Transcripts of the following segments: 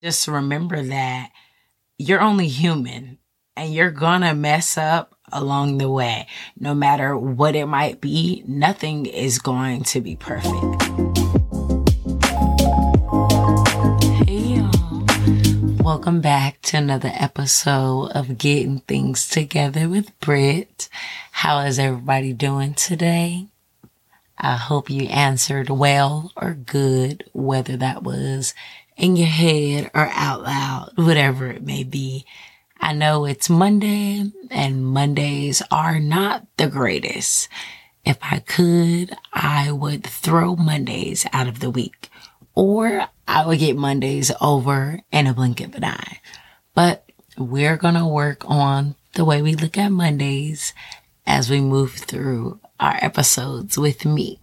Just remember that you're only human and you're gonna mess up along the way. No matter what it might be, nothing is going to be perfect. Hey y'all. Welcome back to another episode of Getting Things Together with Britt. How is everybody doing today? I hope you answered well or good, whether that was in your head or out loud, whatever it may be. I know it's Monday and Mondays are not the greatest. If I could, I would throw Mondays out of the week or I would get Mondays over in a blink of an eye. But we're going to work on the way we look at Mondays as we move through our episodes with me.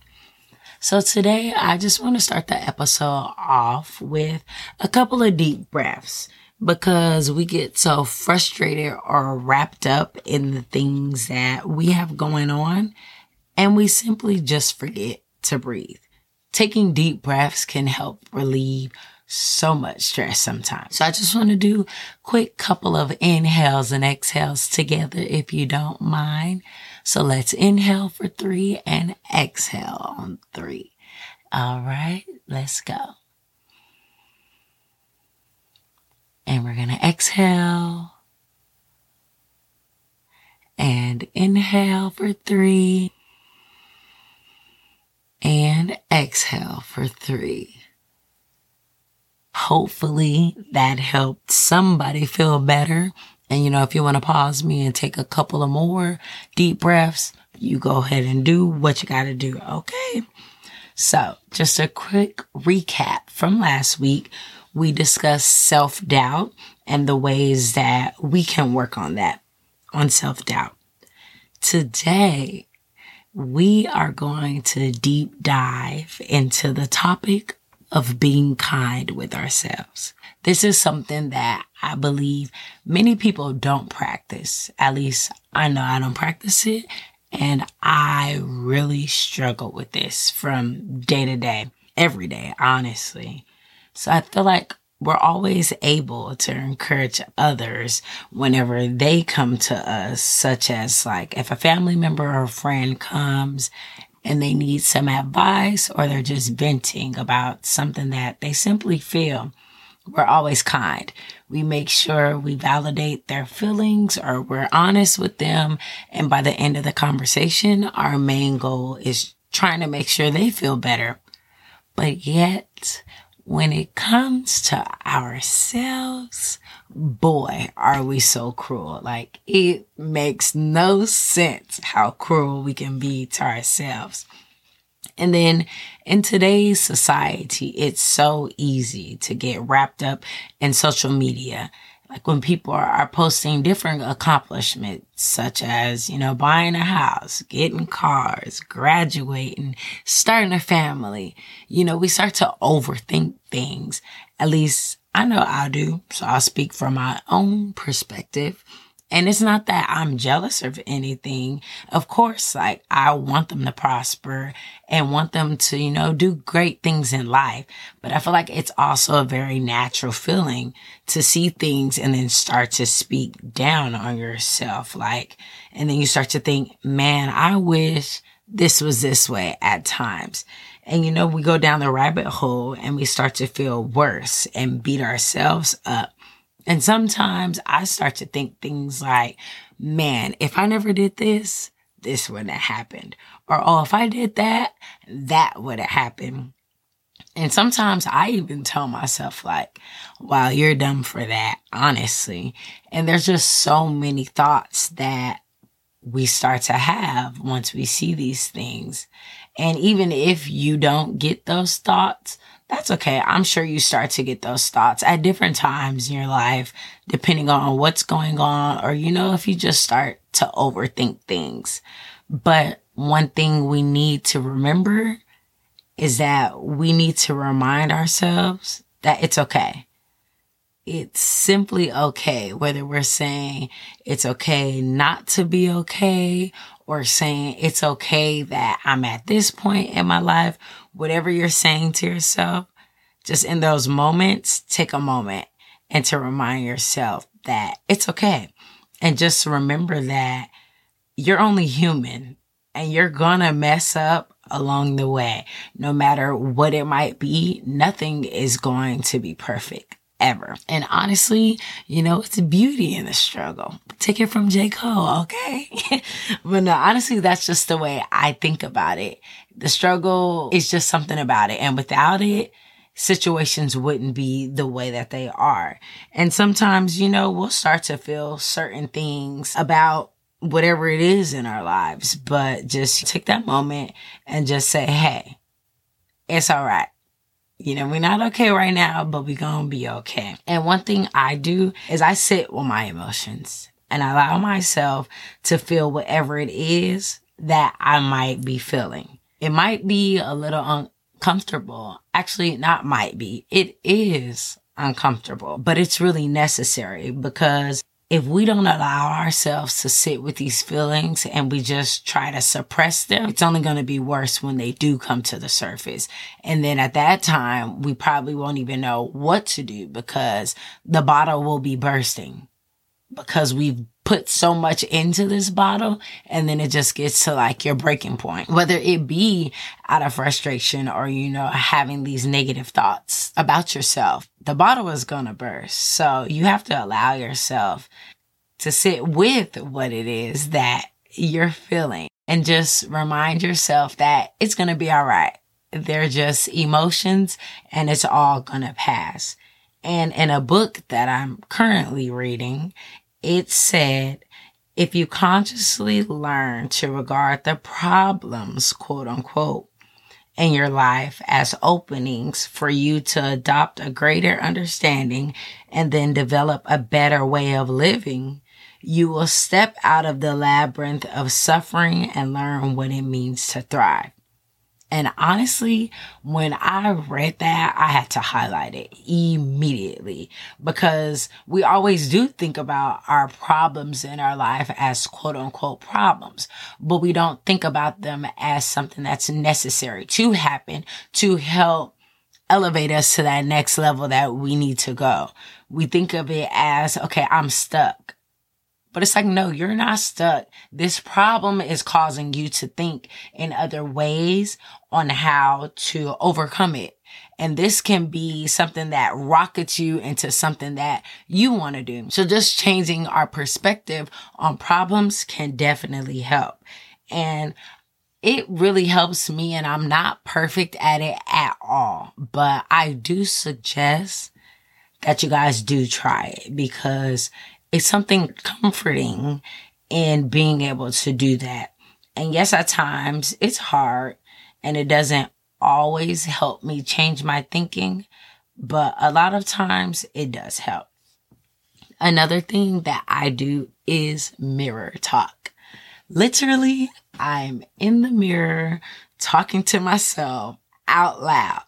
So today I just want to start the episode off with a couple of deep breaths because we get so frustrated or wrapped up in the things that we have going on and we simply just forget to breathe. Taking deep breaths can help relieve so much stress sometimes. So I just want to do quick couple of inhales and exhales together if you don't mind. So let's inhale for three and exhale on three. All right, let's go. And we're going to exhale and inhale for three and exhale for three. Hopefully that helped somebody feel better. And you know, if you want to pause me and take a couple of more deep breaths, you go ahead and do what you got to do. Okay. So just a quick recap from last week. We discussed self doubt and the ways that we can work on that, on self doubt. Today, we are going to deep dive into the topic of being kind with ourselves. This is something that I believe many people don't practice. At least I know I don't practice it. And I really struggle with this from day to day, every day, honestly. So I feel like we're always able to encourage others whenever they come to us, such as like if a family member or a friend comes and they need some advice or they're just venting about something that they simply feel. We're always kind. We make sure we validate their feelings or we're honest with them. And by the end of the conversation, our main goal is trying to make sure they feel better. But yet, when it comes to ourselves, boy, are we so cruel. Like it makes no sense how cruel we can be to ourselves. And then in today's society, it's so easy to get wrapped up in social media. Like when people are, are posting different accomplishments, such as, you know, buying a house, getting cars, graduating, starting a family, you know, we start to overthink things. At least I know I do. So I'll speak from my own perspective. And it's not that I'm jealous of anything. Of course, like I want them to prosper and want them to, you know, do great things in life. But I feel like it's also a very natural feeling to see things and then start to speak down on yourself. Like, and then you start to think, man, I wish this was this way at times. And you know, we go down the rabbit hole and we start to feel worse and beat ourselves up and sometimes I start to think things like, man, if I never did this, this wouldn't have happened. Or, oh, if I did that, that would have happened. And sometimes I even tell myself like, wow, you're dumb for that, honestly. And there's just so many thoughts that we start to have once we see these things. And even if you don't get those thoughts, that's okay. I'm sure you start to get those thoughts at different times in your life, depending on what's going on, or, you know, if you just start to overthink things. But one thing we need to remember is that we need to remind ourselves that it's okay. It's simply okay, whether we're saying it's okay not to be okay or saying it's okay that I'm at this point in my life, whatever you're saying to yourself, just in those moments, take a moment and to remind yourself that it's okay. And just remember that you're only human and you're gonna mess up along the way. No matter what it might be, nothing is going to be perfect ever. And honestly, you know, it's a beauty in the struggle. Take it from J. Cole, okay? but no, honestly, that's just the way I think about it. The struggle is just something about it. And without it, situations wouldn't be the way that they are. And sometimes, you know, we'll start to feel certain things about whatever it is in our lives, but just take that moment and just say, Hey, it's all right. You know, we're not okay right now, but we're to be okay. And one thing I do is I sit with my emotions and allow myself to feel whatever it is that I might be feeling. It might be a little uncomfortable. Actually, not might be. It is uncomfortable, but it's really necessary because if we don't allow ourselves to sit with these feelings and we just try to suppress them, it's only going to be worse when they do come to the surface. And then at that time, we probably won't even know what to do because the bottle will be bursting because we've put so much into this bottle and then it just gets to like your breaking point, whether it be out of frustration or, you know, having these negative thoughts about yourself. The bottle is going to burst. So you have to allow yourself to sit with what it is that you're feeling and just remind yourself that it's going to be all right. They're just emotions and it's all going to pass. And in a book that I'm currently reading, it said, if you consciously learn to regard the problems, quote unquote, in your life as openings for you to adopt a greater understanding and then develop a better way of living, you will step out of the labyrinth of suffering and learn what it means to thrive. And honestly, when I read that, I had to highlight it immediately because we always do think about our problems in our life as quote unquote problems, but we don't think about them as something that's necessary to happen to help elevate us to that next level that we need to go. We think of it as, okay, I'm stuck. But it's like, no, you're not stuck. This problem is causing you to think in other ways on how to overcome it. And this can be something that rockets you into something that you want to do. So just changing our perspective on problems can definitely help. And it really helps me and I'm not perfect at it at all, but I do suggest that you guys do try it because it's something comforting in being able to do that. And yes, at times it's hard and it doesn't always help me change my thinking, but a lot of times it does help. Another thing that I do is mirror talk. Literally, I'm in the mirror talking to myself out loud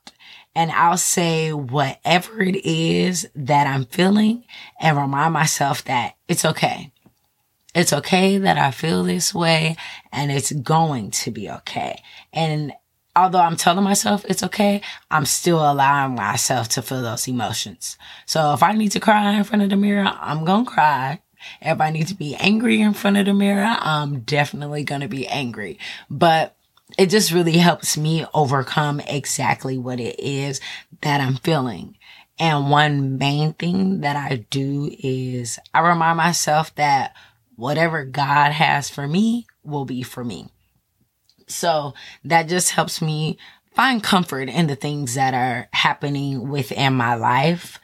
and I'll say whatever it is that I'm feeling and remind myself that it's okay. It's okay that I feel this way and it's going to be okay. And although I'm telling myself it's okay, I'm still allowing myself to feel those emotions. So if I need to cry in front of the mirror, I'm going to cry. If I need to be angry in front of the mirror, I'm definitely going to be angry. But it just really helps me overcome exactly what it is that I'm feeling. And one main thing that I do is I remind myself that whatever God has for me will be for me. So that just helps me find comfort in the things that are happening within my life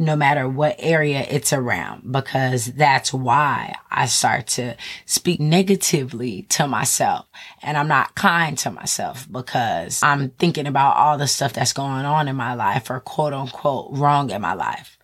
no matter what area it's around, because that's why I start to speak negatively to myself and I'm not kind to myself because I'm thinking about all the stuff that's going on in my life or quote unquote wrong in my life.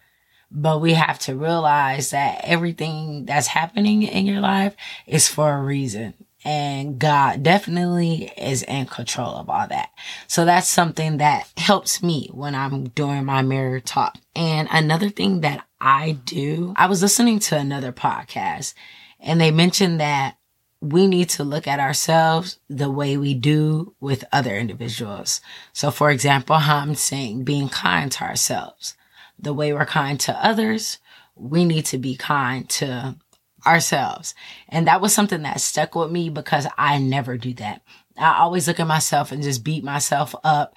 But we have to realize that everything that's happening in your life is for a reason and God definitely is in control of all that. So that's something that helps me when I'm doing my mirror talk. And another thing that I do, I was listening to another podcast and they mentioned that we need to look at ourselves the way we do with other individuals. So, for example, I'm saying being kind to ourselves. The way we're kind to others, we need to be kind to ourselves. And that was something that stuck with me because I never do that. I always look at myself and just beat myself up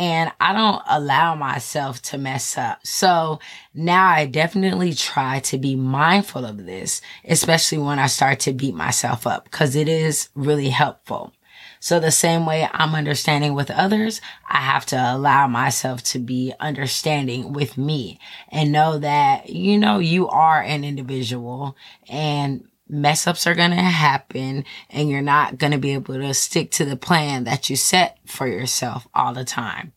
and I don't allow myself to mess up. So now I definitely try to be mindful of this, especially when I start to beat myself up because it is really helpful. So the same way I'm understanding with others, I have to allow myself to be understanding with me and know that, you know, you are an individual and mess ups are going to happen and you're not going to be able to stick to the plan that you set for yourself all the time.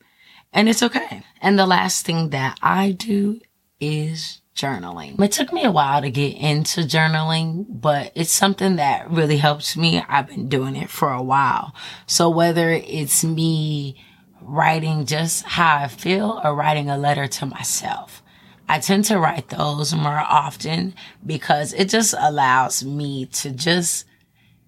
And it's okay. And the last thing that I do is journaling. It took me a while to get into journaling, but it's something that really helps me. I've been doing it for a while. So whether it's me writing just how I feel or writing a letter to myself, I tend to write those more often because it just allows me to just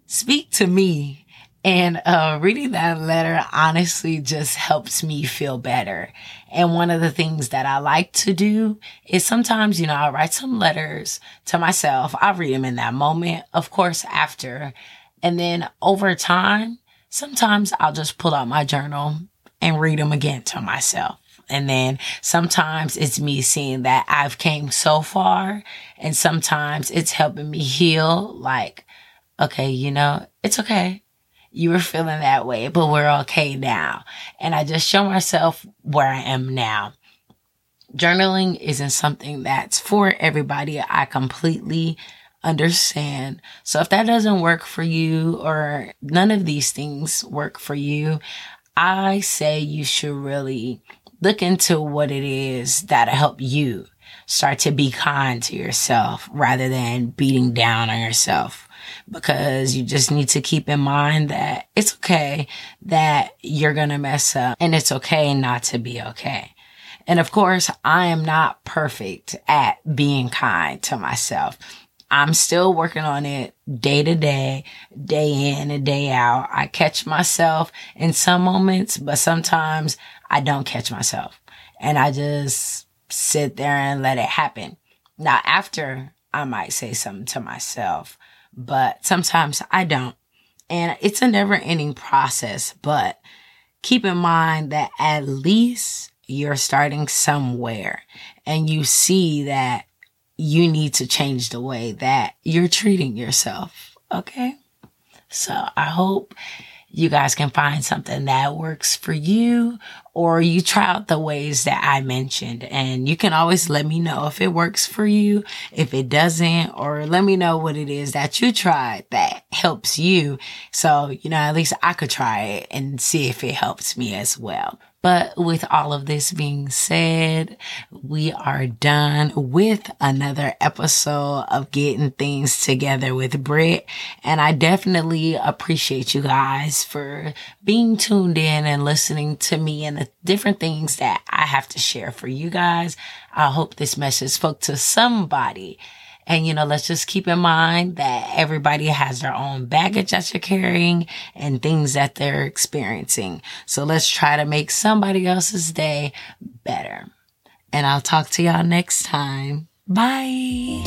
speak to me. And uh, reading that letter honestly just helps me feel better. And one of the things that I like to do is sometimes, you know, I write some letters to myself. I read them in that moment, of course, after. And then over time, sometimes I'll just pull out my journal and read them again to myself. And then sometimes it's me seeing that I've came so far and sometimes it's helping me heal like, okay, you know, it's okay. You were feeling that way, but we're okay now. And I just show myself where I am now. Journaling isn't something that's for everybody. I completely understand. So if that doesn't work for you or none of these things work for you, I say you should really look into what it is that'll help you start to be kind to yourself rather than beating down on yourself because you just need to keep in mind that it's okay that you're going to mess up and it's okay not to be okay. And of course, I am not perfect at being kind to myself. I'm still working on it day to day, day in and day out. I catch myself in some moments, but sometimes I don't catch myself and I just sit there and let it happen. Now, after I might say something to myself, but sometimes I don't. And it's a never ending process, but keep in mind that at least you're starting somewhere and you see that you need to change the way that you're treating yourself. Okay. So I hope you guys can find something that works for you or you try out the ways that I mentioned and you can always let me know if it works for you, if it doesn't, or let me know what it is that you tried that helps you. So, you know, at least I could try it and see if it helps me as well. But with all of this being said, we are done with another episode of getting things together with Britt. And I definitely appreciate you guys for being tuned in and listening to me and the different things that I have to share for you guys. I hope this message spoke to somebody and, you know, let's just keep in mind that everybody has their own baggage that you're carrying and things that they're experiencing. So let's try to make somebody else's day better. And I'll talk to y'all next time. Bye.